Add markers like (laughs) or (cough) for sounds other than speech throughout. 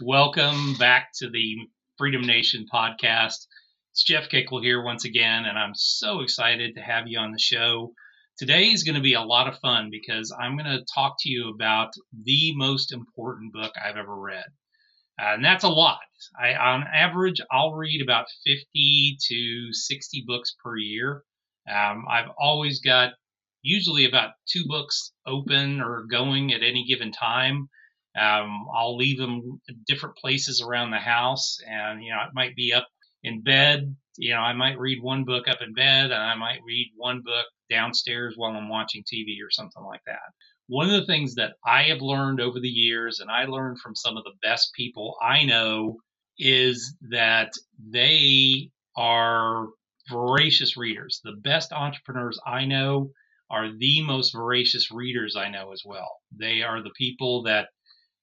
Welcome back to the Freedom Nation podcast. It's Jeff Kickle here once again, and I'm so excited to have you on the show. Today is going to be a lot of fun because I'm going to talk to you about the most important book I've ever read. Uh, and that's a lot. I, on average, I'll read about 50 to 60 books per year. Um, I've always got usually about two books open or going at any given time. Um, I'll leave them different places around the house, and you know it might be up in bed. You know, I might read one book up in bed, and I might read one book downstairs while I'm watching TV or something like that. One of the things that I have learned over the years, and I learned from some of the best people I know, is that they are voracious readers. The best entrepreneurs I know are the most voracious readers I know as well. They are the people that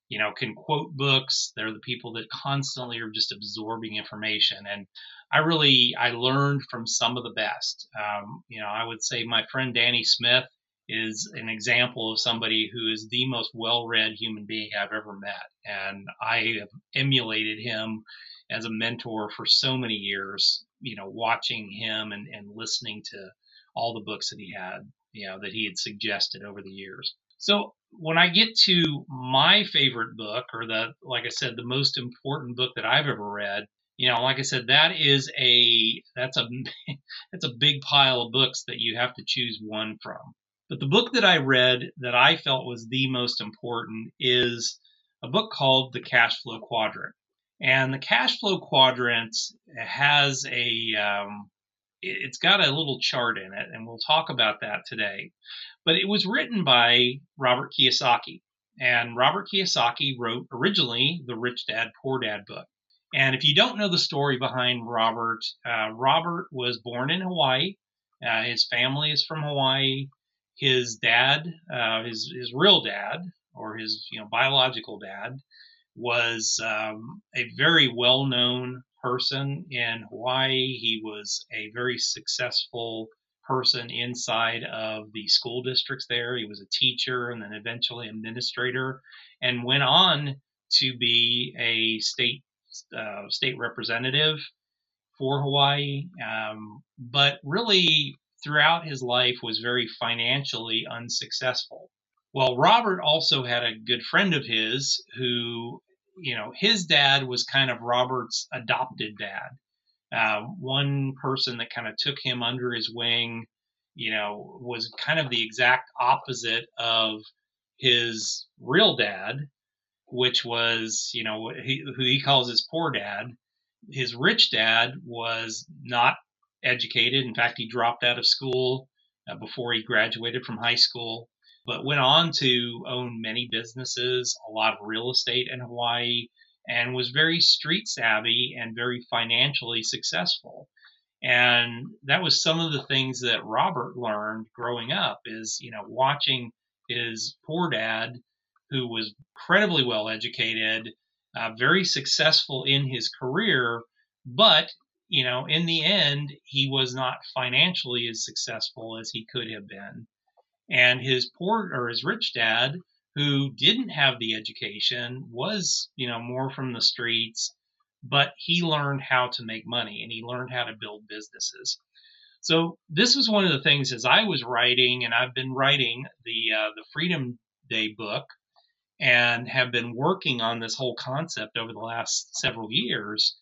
you know, can quote books. They're the people that constantly are just absorbing information. And I really, I learned from some of the best. Um, you know, I would say my friend Danny Smith is an example of somebody who is the most well-read human being I've ever met. And I have emulated him as a mentor for so many years, you know, watching him and, and listening to all the books that he had, you know, that he had suggested over the years. So when I get to my favorite book, or the, like I said, the most important book that I've ever read, you know, like I said, that is a that's a (laughs) that's a big pile of books that you have to choose one from. But the book that I read that I felt was the most important is a book called The Cash Flow Quadrant. And the Cash Flow Quadrant has a um, it's got a little chart in it, and we'll talk about that today. But it was written by Robert Kiyosaki. And Robert Kiyosaki wrote originally the Rich Dad Poor Dad book. And if you don't know the story behind Robert, uh, Robert was born in Hawaii. Uh, his family is from Hawaii. His dad, uh, his his real dad, or his you know biological dad, was um, a very well known person in Hawaii. He was a very successful person inside of the school districts there. He was a teacher and then eventually administrator, and went on to be a state uh, state representative for Hawaii. Um, but really, throughout his life, was very financially unsuccessful. Well, Robert also had a good friend of his who, you know, his dad was kind of Robert's adopted dad uh, one person that kind of took him under his wing, you know, was kind of the exact opposite of his real dad, which was, you know, he, who he calls his poor dad. His rich dad was not educated. In fact, he dropped out of school uh, before he graduated from high school, but went on to own many businesses, a lot of real estate in Hawaii, and was very street savvy and very financially successful. And that was some of the things that Robert learned growing up is, you know, watching his poor dad, who was incredibly well educated, uh, very successful in his career, but you know, in the end, he was not financially as successful as he could have been. And his poor or his rich dad who didn't have the education, was, you know, more from the streets, but he learned how to make money and he learned how to build businesses. So this was one of the things as I was writing, and I've been writing the uh, the Freedom Day book, and have been working on this whole concept over the last several years.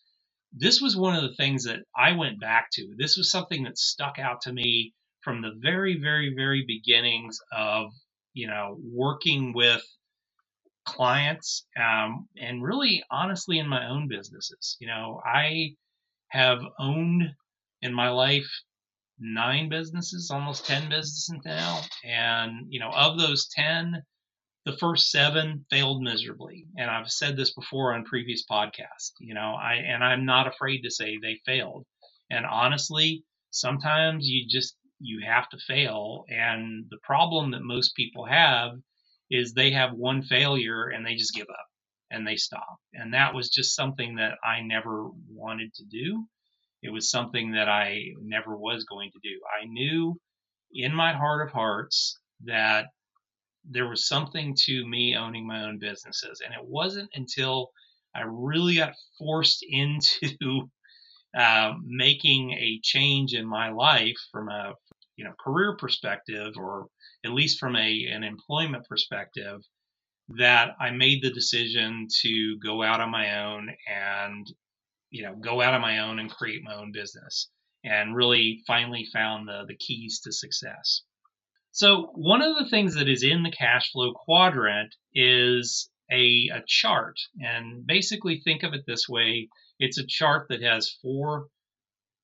This was one of the things that I went back to. This was something that stuck out to me from the very, very, very beginnings of you know, working with clients um, and really honestly in my own businesses. You know, I have owned in my life nine businesses, almost 10 businesses now. And, you know, of those 10, the first seven failed miserably. And I've said this before on previous podcasts, you know, I, and I'm not afraid to say they failed. And honestly, sometimes you just, you have to fail. And the problem that most people have is they have one failure and they just give up and they stop. And that was just something that I never wanted to do. It was something that I never was going to do. I knew in my heart of hearts that there was something to me owning my own businesses. And it wasn't until I really got forced (laughs) into uh, making a change in my life from a you know career perspective or at least from a an employment perspective that I made the decision to go out on my own and you know go out on my own and create my own business and really finally found the the keys to success. So one of the things that is in the cash flow quadrant is a, a chart. And basically think of it this way. It's a chart that has four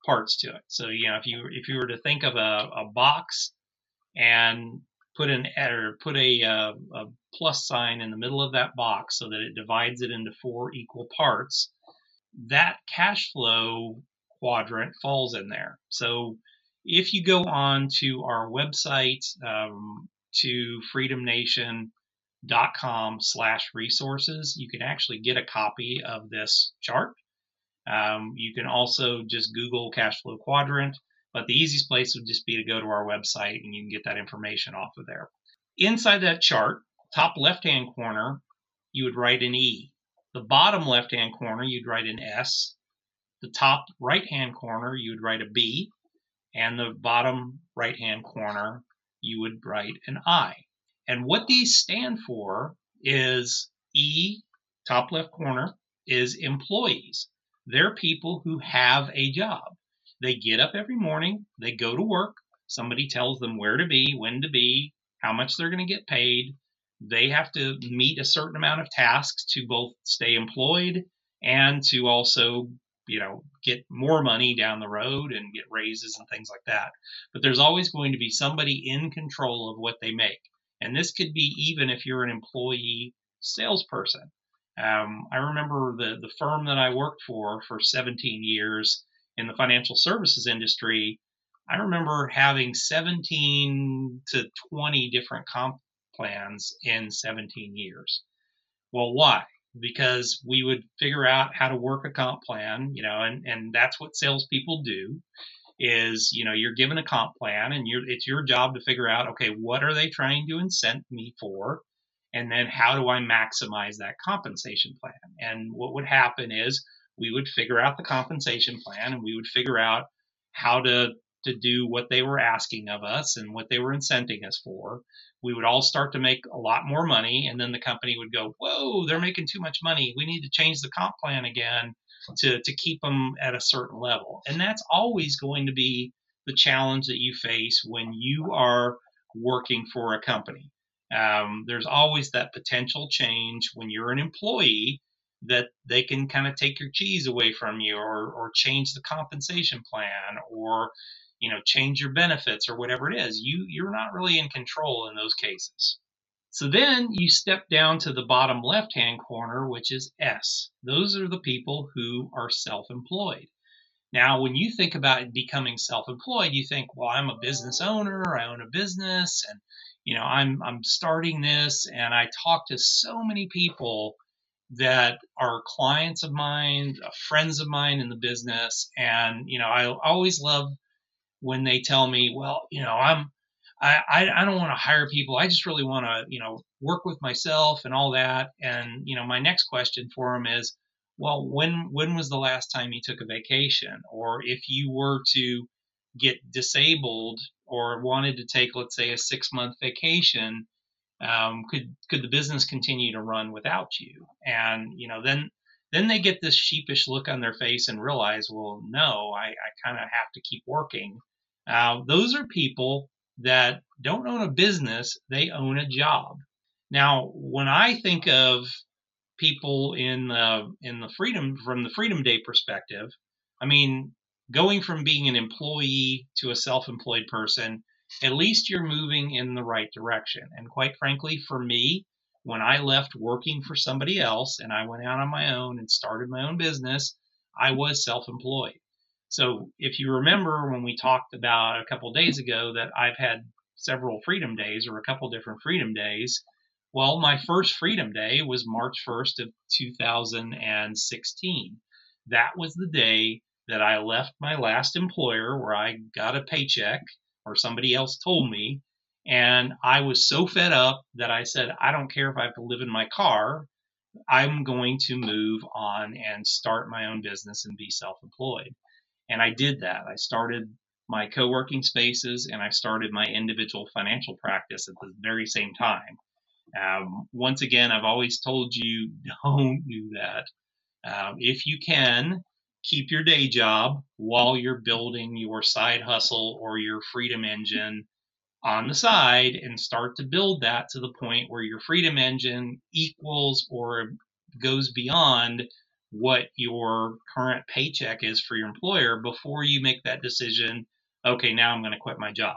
parts to it. So, you know, if you if you were to think of a, a box and put an or put a, a, uh, a plus sign in the middle of that box so that it divides it into four equal parts, that cash flow quadrant falls in there. So if you go on to our website um, to freedomnation.com slash resources, you can actually get a copy of this chart. Um, you can also just Google cash flow quadrant, but the easiest place would just be to go to our website and you can get that information off of there. Inside that chart, top left hand corner, you would write an E. The bottom left hand corner, you'd write an S. The top right hand corner, you'd write a B and the bottom right hand corner, you would write an I. And what these stand for is E, top left corner, is employees. They're people who have a job. They get up every morning, they go to work, somebody tells them where to be, when to be, how much they're going to get paid. They have to meet a certain amount of tasks to both stay employed and to also you know get more money down the road and get raises and things like that but there's always going to be somebody in control of what they make and this could be even if you're an employee salesperson um, i remember the, the firm that i worked for for 17 years in the financial services industry i remember having 17 to 20 different comp plans in 17 years well why because we would figure out how to work a comp plan, you know, and, and that's what salespeople do is, you know, you're given a comp plan and you're, it's your job to figure out, okay, what are they trying to incent me for? And then how do I maximize that compensation plan? And what would happen is we would figure out the compensation plan and we would figure out how to to do what they were asking of us and what they were incenting us for. We would all start to make a lot more money, and then the company would go, "Whoa, they're making too much money. We need to change the comp plan again to to keep them at a certain level." And that's always going to be the challenge that you face when you are working for a company. Um, there's always that potential change when you're an employee that they can kind of take your cheese away from you or, or change the compensation plan or you know change your benefits or whatever it is. You you're not really in control in those cases. So then you step down to the bottom left hand corner which is s. Those are the people who are self-employed. Now when you think about becoming self-employed you think well i'm a business owner i own a business and you know i'm i'm starting this and i talk to so many people that are clients of mine, uh, friends of mine in the business. And, you know, I always love when they tell me, well, you know, I'm, I, I, don't want to hire people. I just really want to, you know, work with myself and all that. And, you know, my next question for them is, well, when, when was the last time you took a vacation? Or if you were to get disabled or wanted to take, let's say, a six month vacation, um, could, could the business continue to run without you? And, you know, then, then they get this sheepish look on their face and realize, well, no, I, I kind of have to keep working uh, those are people that don't own a business, they own a job. Now, when I think of people in the in the freedom from the Freedom Day perspective, I mean going from being an employee to a self employed person, at least you're moving in the right direction. And quite frankly, for me, when I left working for somebody else and I went out on my own and started my own business, I was self employed. So if you remember when we talked about a couple days ago that I've had several freedom days or a couple different freedom days, well, my first freedom day was March 1st of 2016. That was the day that I left my last employer where I got a paycheck or somebody else told me. And I was so fed up that I said, I don't care if I have to live in my car. I'm going to move on and start my own business and be self employed. And I did that. I started my co working spaces and I started my individual financial practice at the very same time. Um, once again, I've always told you (laughs) don't do that. Um, if you can, keep your day job while you're building your side hustle or your freedom engine on the side and start to build that to the point where your freedom engine equals or goes beyond what your current paycheck is for your employer before you make that decision okay now i'm going to quit my job.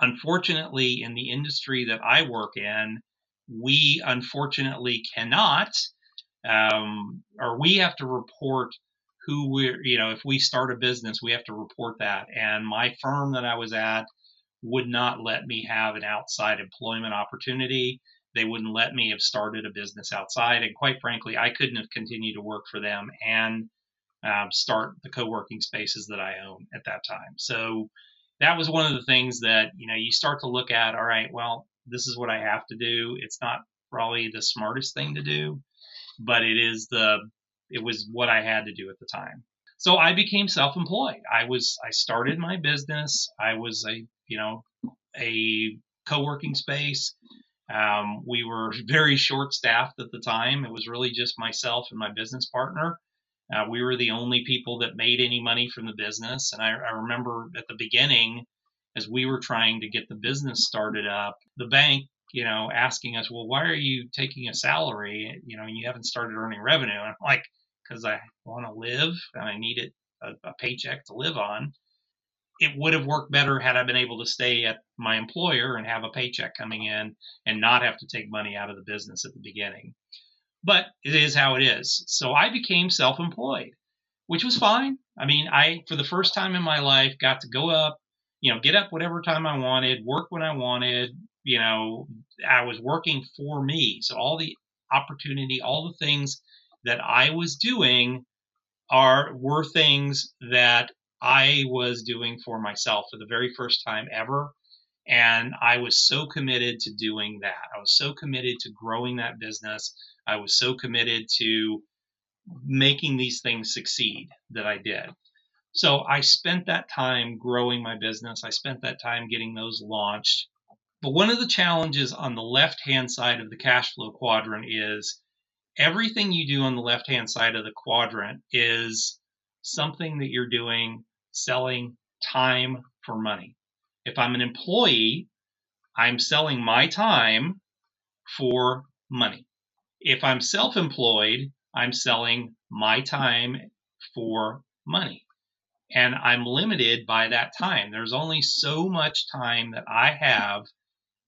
Unfortunately in the industry that i work in we unfortunately cannot um, or we have to report who we're, you know, if we start a business, we have to report that. And my firm that I was at would not let me have an outside employment opportunity. They wouldn't let me have started a business outside. And quite frankly, I couldn't have continued to work for them and um, start the co working spaces that I own at that time. So that was one of the things that, you know, you start to look at, all right, well, this is what I have to do. It's not probably the smartest thing to do, but it is the it was what I had to do at the time. So I became self-employed. I was I started my business. I was a you know a co-working space. Um, we were (laughs) very short staffed at the time. It was really just myself and my business partner. Uh, we were the only people that made any money from the business. And I, I remember at the beginning, as we were trying to get the business started up, the bank you know, asking us, well, why are you taking a salary, you know, and you haven't started earning revenue? And I'm like, because I want to live and I needed a, a paycheck to live on. It would have worked better had I been able to stay at my employer and have a paycheck coming in and not have to take money out of the business at the beginning. But it is how it is. So I became self employed, which was fine. I mean, I, for the first time in my life, got to go up, you know, get up whatever time I wanted, work when I wanted. You know, I was working for me. So all the opportunity, all the things that I was doing are were things that I was doing for myself for the very first time ever. And I was so committed to doing that. I was so committed to growing that business. I was so committed to making these things succeed that I did. So I spent that time growing my business. I spent that time getting those launched. But one of the challenges on the left hand side of the cash flow quadrant is everything you do on the left hand side of the quadrant is something that you're doing selling time for money. If I'm an employee, I'm selling my time for money. If I'm self employed, I'm selling my time for money. And I'm limited by that time. There's only so much time that I have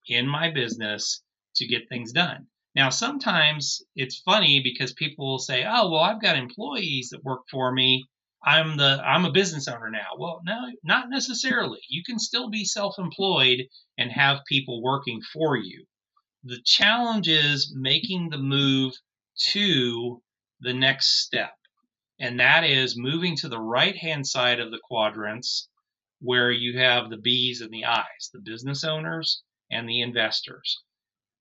in my business to get things done. Now, sometimes it's funny because people will say, "Oh, well, I've got employees that work for me. I'm the I'm a business owner now." Well, no, not necessarily. You can still be self-employed and have people working for you. The challenge is making the move to the next step. And that is moving to the right-hand side of the quadrants where you have the B's and the I's, the business owners and the investors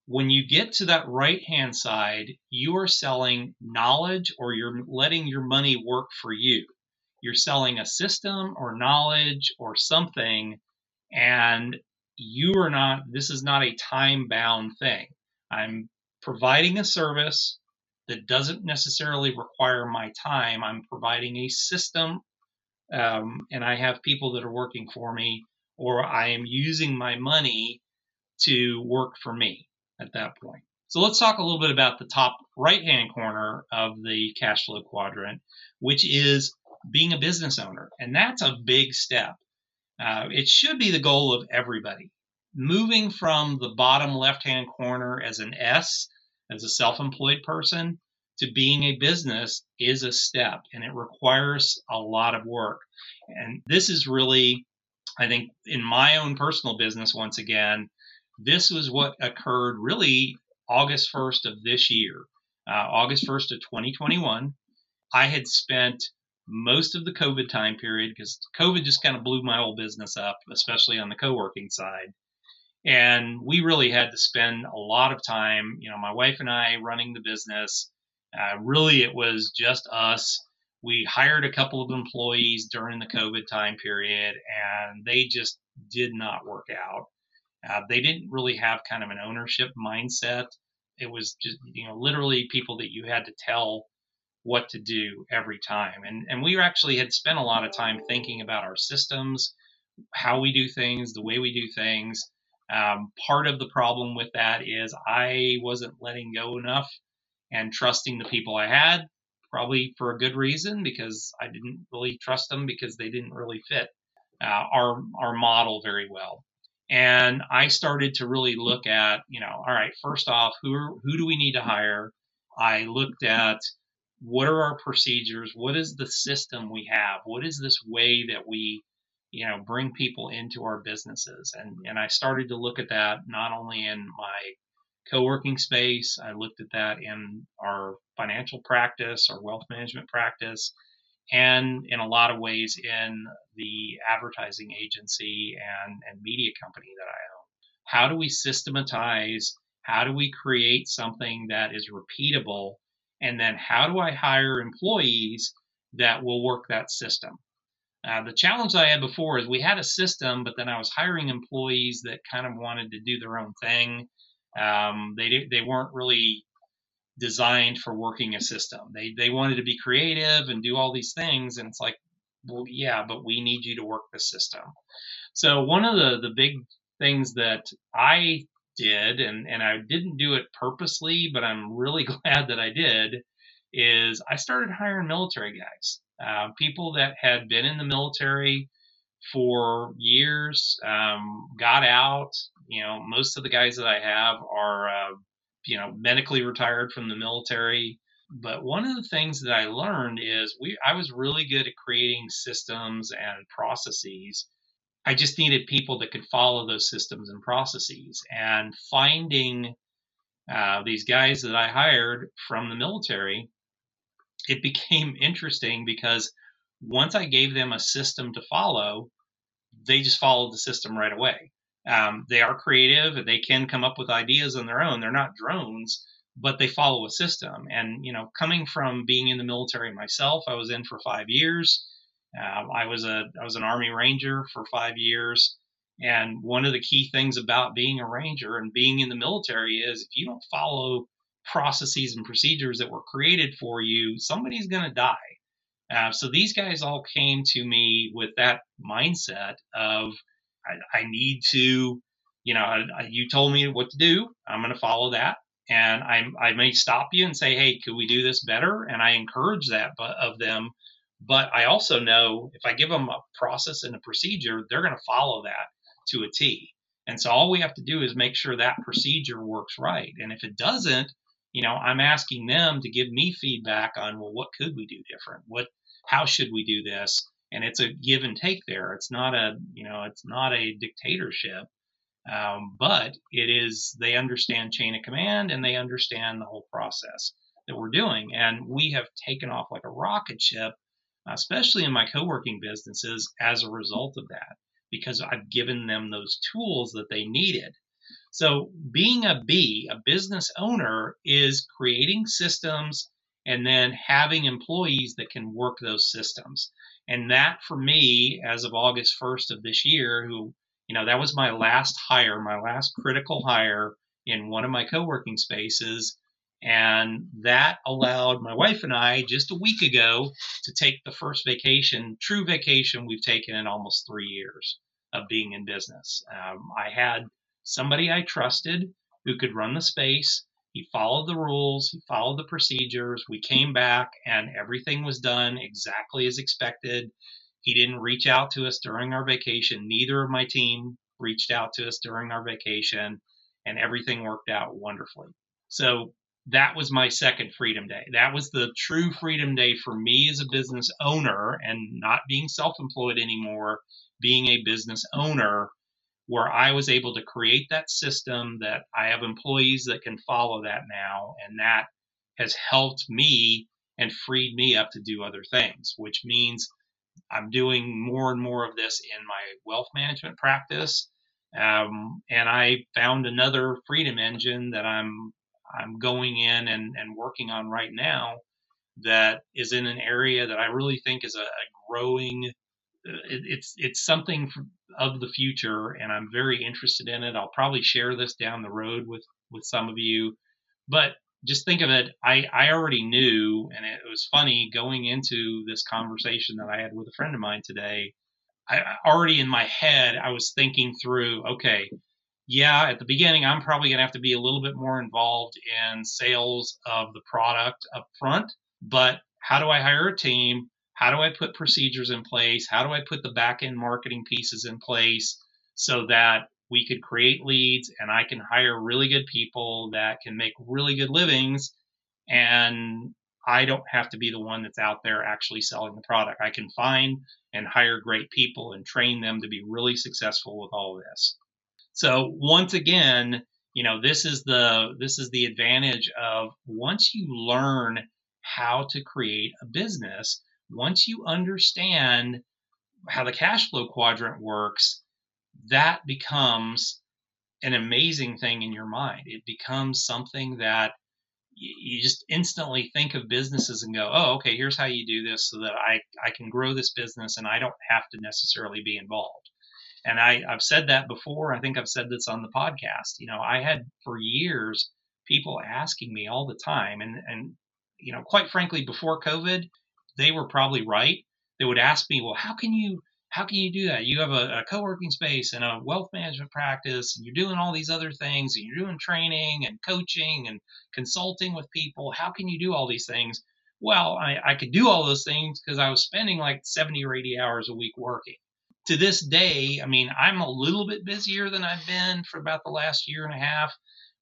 when you get to that right hand side, you are selling knowledge or you're letting your money work for you. You're selling a system or knowledge or something, and you are not, this is not a time bound thing. I'm providing a service that doesn't necessarily require my time. I'm providing a system, um, and I have people that are working for me, or I am using my money to work for me at that point. So let's talk a little bit about the top right hand corner of the cash flow quadrant, which is being a business owner. And that's a big step. Uh, it should be the goal of everybody. Moving from the bottom left hand corner as an S, as a self employed person, to being a business is a step and it requires a lot of work. And this is really, I think, in my own personal business, once again, this was what occurred really August 1st of this year, uh, August 1st of 2021. I had spent most of the COVID time period because COVID just kind of blew my whole business up, especially on the co working side. And we really had to spend a lot of time, you know, my wife and I running the business. Uh, really, it was just us. We hired a couple of employees during the COVID time period, and they just did not work out. Uh, they didn't really have kind of an ownership mindset. It was just, you know, literally people that you had to tell what to do every time. And and we actually had spent a lot of time thinking about our systems, how we do things, the way we do things. Um, part of the problem with that is I wasn't letting go enough and trusting the people I had, probably for a good reason because I didn't really trust them because they didn't really fit uh, our our model very well. And I started to really look at, you know, all right, first off, who who do we need to hire? I looked at what are our procedures? What is the system we have? What is this way that we you know bring people into our businesses? And and i started to look at that not only in my co-working space i looked at that in our financial practice our wealth management practice and in a lot of ways in the advertising agency and and media company that i own how do we systematize how do we create something that is repeatable and then how do I hire employees that will work that system? Uh, the challenge I had before is we had a system, but then I was hiring employees that kind of wanted to do their own thing. Um, they they weren't really designed for working a system. They they wanted to be creative and do all these things, and it's like, well, yeah, but we need you to work the system. So one of the the big things that I did, and, and I didn't do it purposely, but I'm really (laughs) glad that I did, is I started hiring military guys, uh, people that had been in the military for years, um, got out. You know, most of the guys that I have are, uh, you know, medically retired from the military. But one of the things that I learned is we I was really good at creating systems and processes I just needed people that could follow those systems and processes. And finding uh, these guys that I hired from the military, it became (laughs) interesting because once I gave them a system to follow, they just followed the system right away. Um, they are creative; and they can come up with ideas on their own. They're not drones, but they follow a system. And you know, coming from being in the military myself, I was in for five years. Uh, I was a I was an Army Ranger for five years, and one of the key things about being a Ranger and being in the military is if you don't follow processes and procedures that were created for you, somebody's going to die. Uh, so these guys all came to me with that mindset of I, I need to, you know, I, you told me what to do. I'm going to follow that. And I, I may stop you and say, hey, could we do this better? And I encourage that of them but I also know if I give them a process and a procedure, they're going to follow that to a T. And so all we have to do is make sure that procedure works right. And if it doesn't, you know, I'm asking them to give me feedback on, well, what could we do different? What, how should we do this? And it's a give and take there. It's not a, you know, it's not a dictatorship. Um, but it is, they understand chain of command and they understand the whole process that we're doing. And we have taken off like a rocket ship especially in my co-working businesses as a result of that because I've given them those tools that they needed. So being a B, a business owner is creating systems and then having employees that can work those systems. And that for me, as of August 1st of this year, who, you know, that was my last hire, my last critical hire in one of my co-working spaces and that allowed my wife and I just a week ago to take the first vacation, true vacation we've taken in almost three years of being in business. Um, I had somebody I trusted who could run the space, He followed the rules, he followed the procedures. We came back and everything was done exactly as expected. He didn't reach out to us during our vacation. Neither of my team reached out to us during our vacation, and everything worked out wonderfully. So that was my second freedom day. That was the true freedom day for me as a business owner and not being self employed anymore, being a business owner where I was able to create that system that I have employees that can follow that now. And that has helped me and freed me up to do other things, which means I'm doing more and more of this in my wealth management practice. Um, and I found another freedom engine that I'm I'm going in and, and working on right now that is in an area that I really think is a, a growing it, it's it's something of the future, and I'm very interested in it. I'll probably share this down the road with with some of you, but just think of it. I I already knew, and it was funny going into this conversation that I had with a friend of mine today. I already in my head I was thinking through. Okay, yeah, at the beginning I'm probably gonna have to be a little bit more involved in sales of the product up front, but how do I hire a team? How do I put procedures in place? How do I put the back end marketing pieces in place so that we could create leads and I can hire really good people that can make really good livings and I don't have to be the one that's out there actually selling the product. I can find and hire great people and train them to be really successful with all of this. So once again, you know, this is the this is the advantage of once you learn how to create a business, once you understand how the cash flow quadrant works, that becomes an amazing thing in your mind. It becomes something that you just instantly think of businesses and go, oh, okay, here's how you do this so that I, I can grow this business and I don't have to necessarily be involved. And I, I've said that before. I think I've said this on the podcast. You know, I had for years people asking me all the time, and, and you know, quite frankly, before COVID, they were probably right. They would ask me, well, how can you how can you do that? You have a, a co-working space and a wealth management practice, and you're doing all these other things, and you're doing training and coaching and consulting with people. How can you do all these things? Well, I, I could do all those things because I was spending like 70 or 80 hours a week working. To this day, I mean, I'm a little bit busier than I've been for about the last year and a half.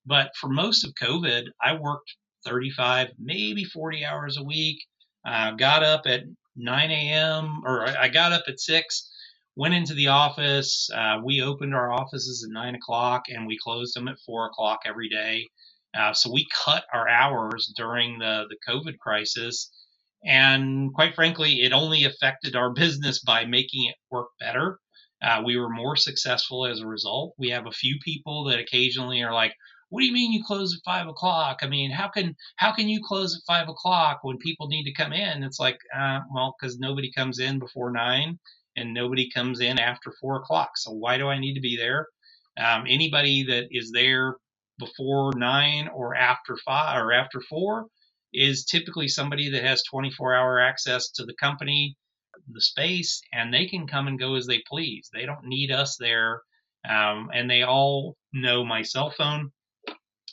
But for most of COVID, I worked 35, maybe 40 hours a week. Uh, got up at 9 a.m. or I got up at 6, went into the office. Uh, we opened our offices at 9 o'clock and we closed them at 4 o'clock every day. Uh, so we cut our hours during the, the COVID crisis. And quite frankly, it only affected our (laughs) business by making it work better. Uh, we were more successful as a result. We have a few people that occasionally are like, what do you mean you close at five o'clock? I mean, how can how can you close at five o'clock when people need to come in? It's like, uh, well, because nobody comes in before nine and nobody comes in after four o'clock. So why do I need to be there? Um, anybody that is there before nine or after five or after four is typically somebody that has 24 hour access to the company, the space, and they can come and go as they please. They don't need us there. Um, and they all know my cell phone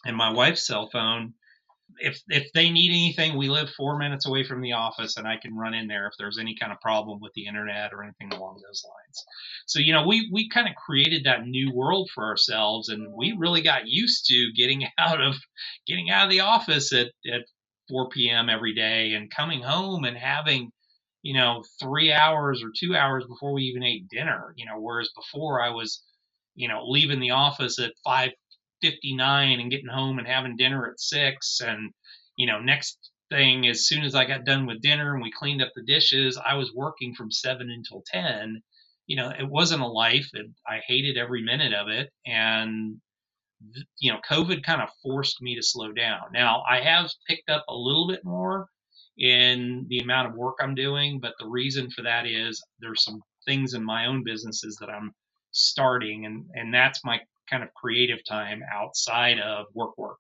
and my wife's cell phone. If if they need anything, we live four minutes away from the office, and I can run in there if there's any kind of problem with the internet or anything along those lines. So you know, we we kind of created that new world for ourselves, and we really got used to getting (laughs) out of getting out of the office at at 4 p.m. every day and coming home and having you know three hours or two hours before we even ate dinner. You know, whereas before I was you know leaving the office at 5 59 and getting home and having dinner at 6 and you know next thing as soon as i got done with dinner and we cleaned up the dishes i was working from 7 until 10 you know it wasn't a life and i hated every minute of it. And you know covid kind of forced me to slow down. Now i have picked up a little bit more in the amount of work i'm doing but the reason for that is there's some things in my own businesses that i'm starting and and that's my kind of creative time outside of work work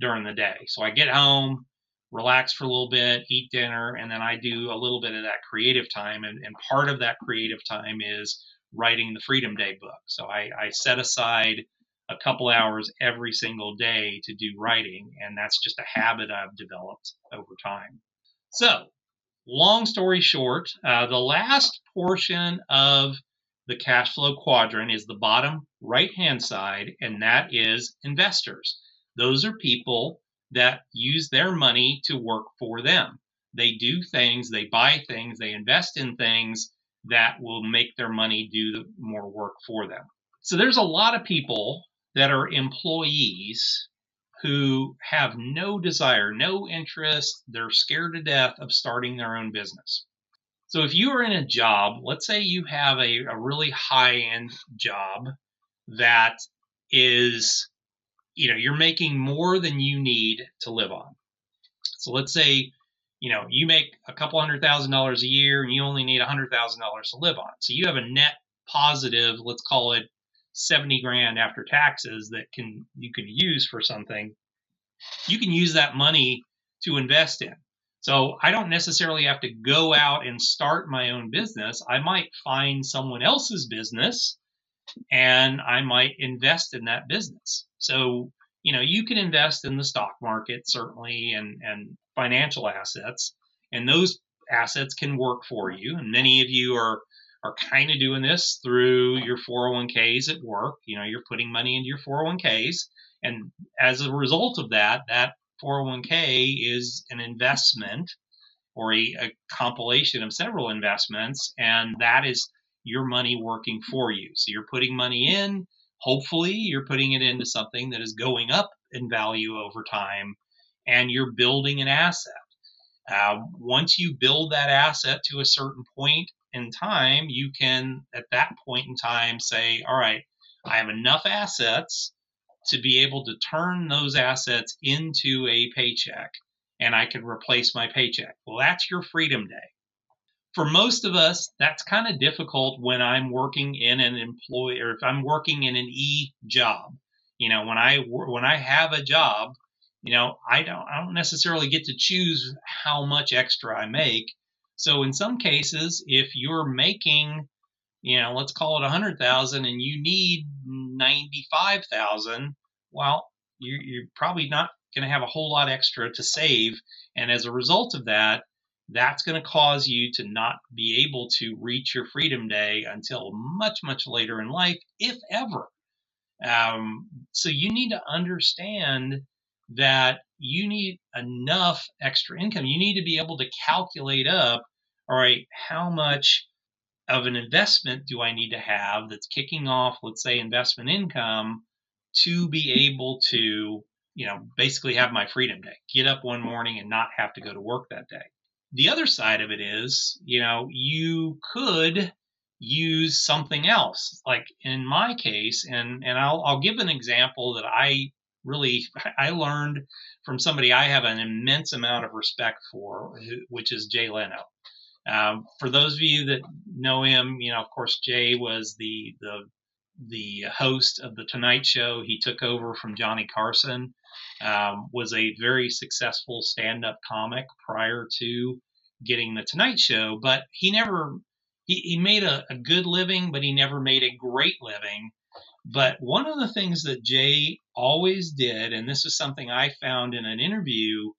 during the day. So I get home, relax for a little bit, eat dinner, and then I do a little bit of that creative time. And, and part of that creative time is writing the Freedom Day book. So I, I set aside a couple hours every single day to do writing. And that's just a habit I've developed over time. So, long story short, uh, the last portion of the cash flow quadrant is the bottom right hand side, and that is investors. Those are people that use their money to work for them. They do things, they buy things, they invest in things that will make their money do more work for them. So there's a lot of people that are employees who have no desire, no interest, they're scared to death of starting their own business. So if you are in a job, let's say you have a, a really high end job that is, you know, you're making more than you need to live on. So let's say, you know, you make a couple hundred thousand dollars a year and you only need a hundred thousand dollars to live on. So you have a net positive, let's call it 70 grand after taxes that can you can use for something. You can use that money to invest in. So I don't necessarily have to go out and start my own business. I might find someone else's business and I might invest in that business. So, you know, you can invest in the stock market certainly and, and financial assets, and those assets can work for you. And many of you are are kind of doing this through your 401ks at work. You know, you're putting money into your 401ks. And as a result of that, that 401k is an investment or a, a compilation of several investments, and that is your money working for you. So you're putting money in. Hopefully, you're putting it into something that is going up in value over time, and you're building an asset. Uh, once you build that asset to a certain point in time, you can, at that point in time, say, All right, I have enough assets to be able to turn those assets into a paycheck and I can replace my paycheck. Well, that's your freedom day. For most of us, that's kind of difficult when I'm working in an employee or if I'm working in an e job. You know, when I when I have a job, you know, I don't I don't necessarily get to choose how much extra I make. So in some cases, if you're making you know, let's call it a hundred thousand and you need ninety-five thousand, well, you, you're probably not going to have a whole lot extra to save. And as a result of that, that's going to cause you to not be able to reach your freedom day until much, much later in life, if ever. Um, so you need to understand that you need enough extra income. You need to be able to calculate up, all right, how much of an investment do I need to have that's kicking off, let's say, investment income to be able to, you know, basically have my freedom day, get up one morning and not have to go to work that day. The other side of it is, you know, you could use something else. Like in my case, and and I'll I'll give an example that I really (laughs) I learned from somebody I have an immense amount of respect for, which is Jay Leno. Um, for those of you that know him, you know, of course, Jay was the the the host of the Tonight Show. He took over from Johnny Carson. Um, was a very successful stand-up comic prior to getting the Tonight Show, but he never he, he made a, a good living, but he never made a great living. But one of the things that Jay always did, and this is something I found in an interview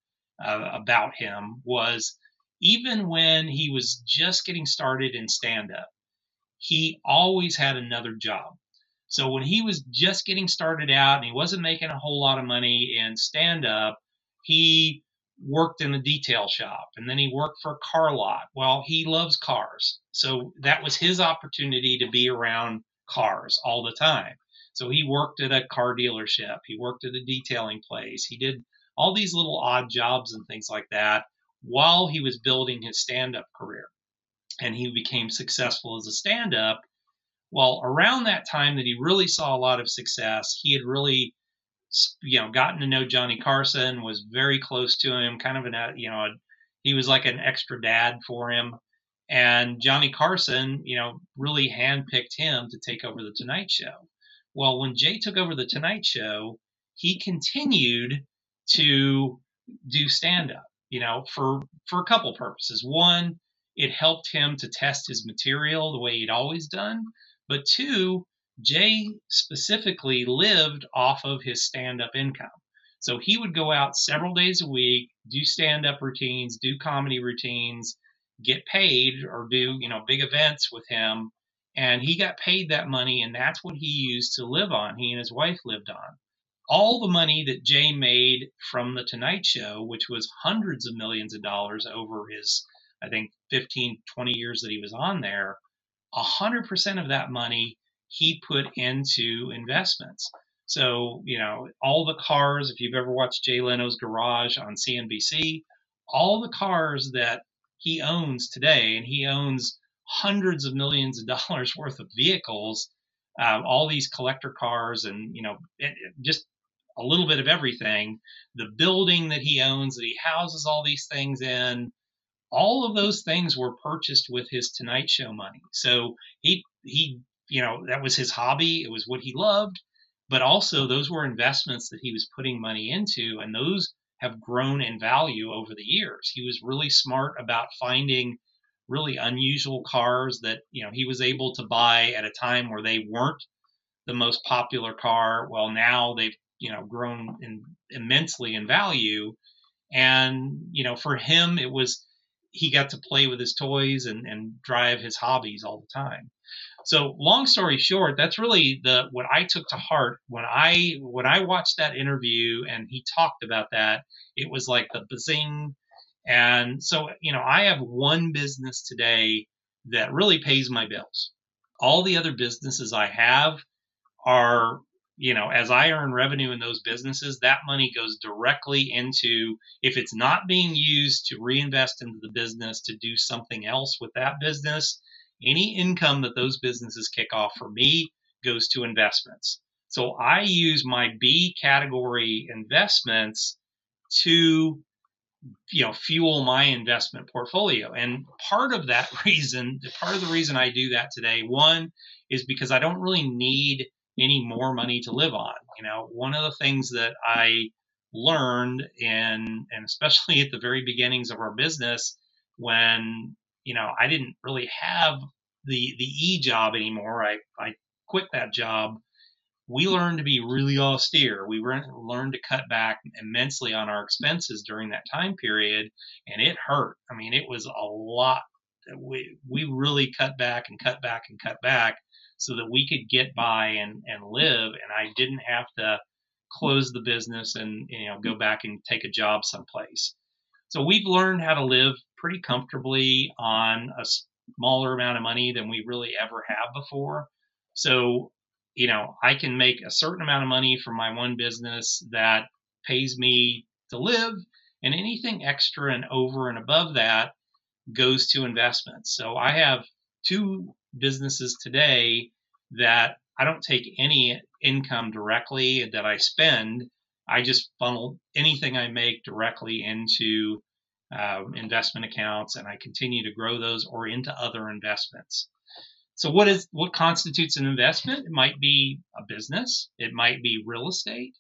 uh, about him, was even when he was just getting started in stand up, he always had another job. So when he was just getting started out and he wasn't making a whole lot of money in stand up, he worked in a detail shop and then he worked for a car lot. Well, he loves cars. So that was his opportunity to be around cars all the time. So he worked at a car dealership, he worked at a detailing place, he did all these little odd jobs and things like that while he was building his stand up career. And he became successful as a stand up well, around that time that he really saw a lot of success, he had really, you know, gotten to know Johnny Carson, was very close to him, kind of an, uh, you know, he was like an extra dad for him. And Johnny Carson, you know, really handpicked him to take over the Tonight Show. Well, when Jay took over the Tonight Show, he continued to do stand up, you know, for for a couple purposes. One, it helped him to test his material the way he'd always done. But two, Jay specifically lived off of his stand up income. So he would go out several days a week, do stand up routines, do comedy routines, get paid or do, you know, big events with him. And he got paid that money, and that's what he used to live on. He and his wife lived on. All the money that Jay made from The Tonight Show, which was hundreds of millions of dollars over his, I think, 15, 20 years that he was on there, 100% of that money he put into investments. So, you know, all the cars, if you've ever watched Jay Leno's Garage on CNBC, all the cars that he owns today, and he owns hundreds of millions of dollars (laughs) worth of vehicles, uh, all these collector cars, and, you know, it, it just a little bit of everything. The building that he owns, that he houses all these things in, all of those things were purchased with his Tonight Show money. So he he you know that was his hobby. It was what he loved, but also those were investments that he was putting money into, and those have grown in value over the years. He was really smart about finding really unusual cars that you know he was able to buy at a time where they weren't the most popular car. Well, now they've you know grown in, immensely in value, and you know for him it was he got to play with his toys and, and drive his hobbies all the time. So long story short, that's really the what I took to heart when I when I watched that interview and he talked about that. It was like the bazing. And so, you know, I have one business today that really pays my bills. All the other businesses I have are you know, as I earn revenue in those businesses, that money goes directly into, if it's not being used to reinvest into the business to do something else with that business, any income that those businesses kick off for me goes to investments. So I use my B category investments to you know fuel my investment portfolio and part of that (laughs) reason part of the reason i do that today one is because i don't really need any more money to live on. You know, one of the things that I learned in, and especially at the very beginnings of our business, when you know I didn't really have the the e job anymore. I I quit that job. We learned to be really austere. We learned to cut back immensely on our expenses during that time period, and it hurt. I mean, it was a lot. We we really cut back and cut back and cut back so that we could get by and, and live and I didn't have to close the business and you know go back and take a job someplace. So we've learned how to live pretty comfortably on a smaller amount of money than we really ever have before. So, you know, I can make a certain amount of money from my one business that pays me to live and anything extra and over and above that goes to investments. So I have two businesses today that I don't take any income directly that I spend. I just funnel anything I make directly into uh, investment accounts, and I continue to grow those or into other investments. So, what is what constitutes an investment? It might be a business. It might be real estate.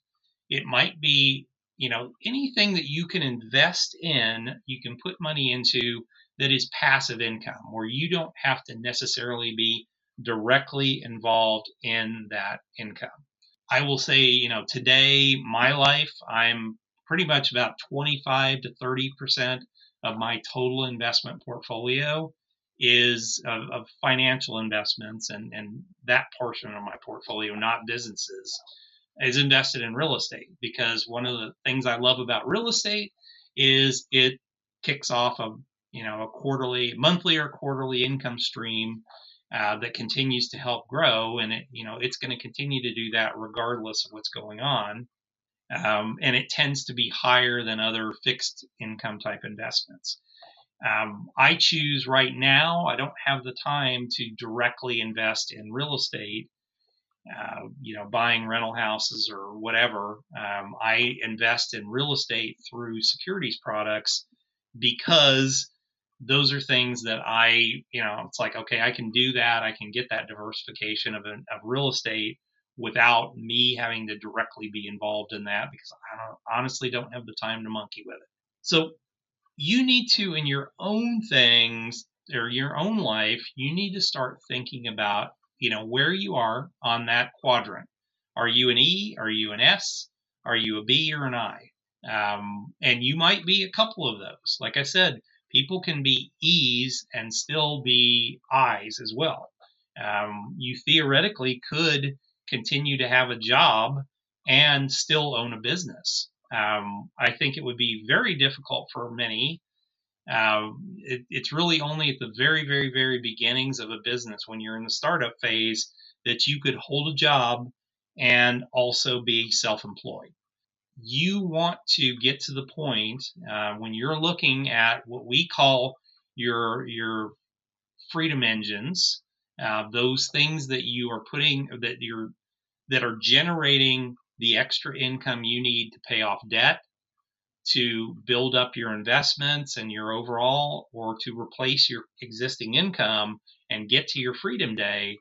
It might be you know anything that you can invest in. You can put money into that is passive income, where you don't have to necessarily be directly involved in that income. I will say, you know, today, my life, I'm pretty much about 25 to 30% of my total investment portfolio is of, of, financial investments and, and that portion of my portfolio, not businesses, is invested in real estate because one of the things I love about real estate is it kicks off a you know, a quarterly, monthly or quarterly income stream uh, that continues to help grow, and it, you know, it's going to continue to do that regardless of what's going on. Um, and it tends to be higher than other fixed income type investments. Um, I choose right now. I don't have the time to directly invest in real estate. Uh, you know, buying rental houses or whatever. Um, I invest in real estate through securities products because those are things that I, you know, it's like, okay, I can do that. I can get that diversification of, of real estate without me having to directly be involved in that because I don't, honestly don't have the time to monkey with it. So you need to, in your own things or your own life, you need to start thinking about you know, where you are on that quadrant. Are you an E? Are you an S? Are you a B or an I? Um, and you might be a couple of those. Like I said, people can be E's and still be I's as well. Um, you theoretically could continue to have a job and still own a business. Um, I think it would be very difficult for many. Uh, it, it's really only at the very, very, very beginnings of a business when you're in the startup phase that you could hold a job and also be self employed. You want to get to the point uh, when you're looking at what we call your, your freedom engines, uh, those things that you are putting that you're that are generating the extra income you need to pay off debt, to build up your investments and your overall, or to replace your existing income and get to your freedom day,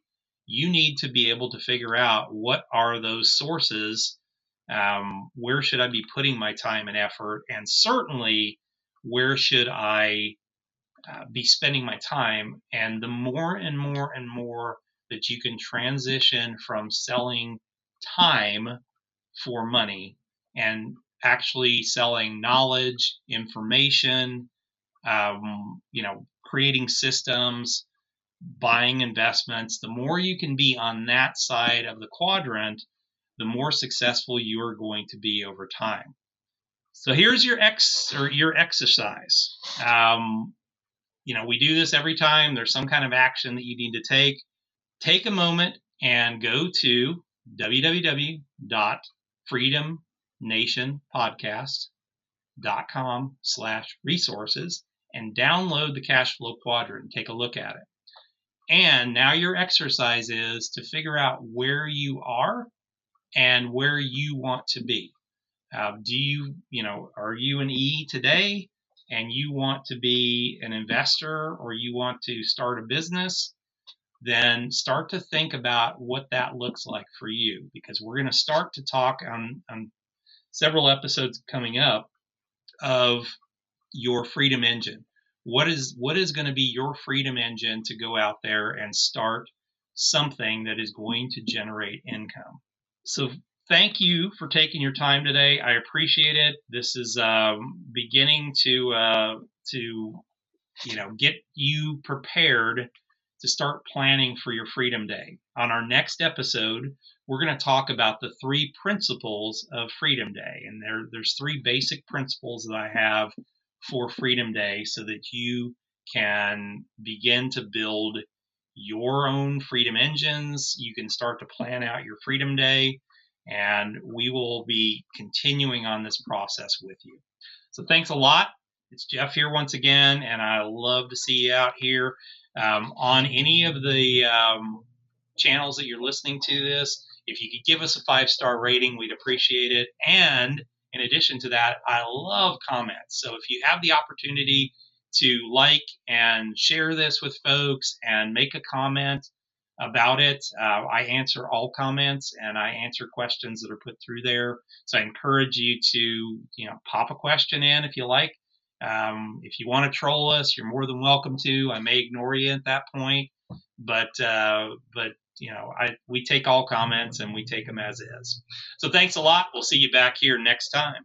you need to be able to figure out what are those sources. Um, where should I be putting my time and effort? And certainly, where should I uh, be spending my time? And the more and more and more that you can transition from selling time for money and actually selling knowledge, information, um, you know, creating systems, buying investments. The more you can be on that side of the quadrant, the more successful you are going to be over time. So here's your ex or your exercise. Um, you know, we do this every time there's some kind of action that you need to take. Take a moment and go to www.freedomnationpodcast.com slash resources and download the cash flow quadrant take a look at it. And now your exercise is to figure out where you are and where you want to be. Uh, do you, you know, are you an E today and you want to be an investor or you want to start a business? then start to think about what that looks like for you because we're going to start to talk on, on several episodes coming up of your freedom engine what is what is going to be your freedom engine to go out there and start something that is going to generate income so thank you for taking your time today i appreciate it this is um, beginning to uh, to you know get you prepared to start planning for your Freedom Day. On our next episode, we're going to talk about the three principles of Freedom Day. And there, there's three basic principles that I have for Freedom Day so that you can begin to build your own freedom engines. You can start to plan out your Freedom Day, and we will be continuing on this process with you. So, thanks a lot. It's Jeff here once again, and I love to see you out here um, on any of the um, channels that you're listening to this. If you could give us a five star rating, we'd appreciate it. And in addition to that, I love comments. So if you have the opportunity to like and share this with folks and make a comment about it, uh, I answer all comments and I answer questions that are put through there. So I encourage you to, you know, pop a question in if you like. Um, if you want to troll us, you're more than welcome to. I may ignore you at that point, but uh, but you know, I we take all comments and we take them as is. So thanks a lot. We'll see you back here next time.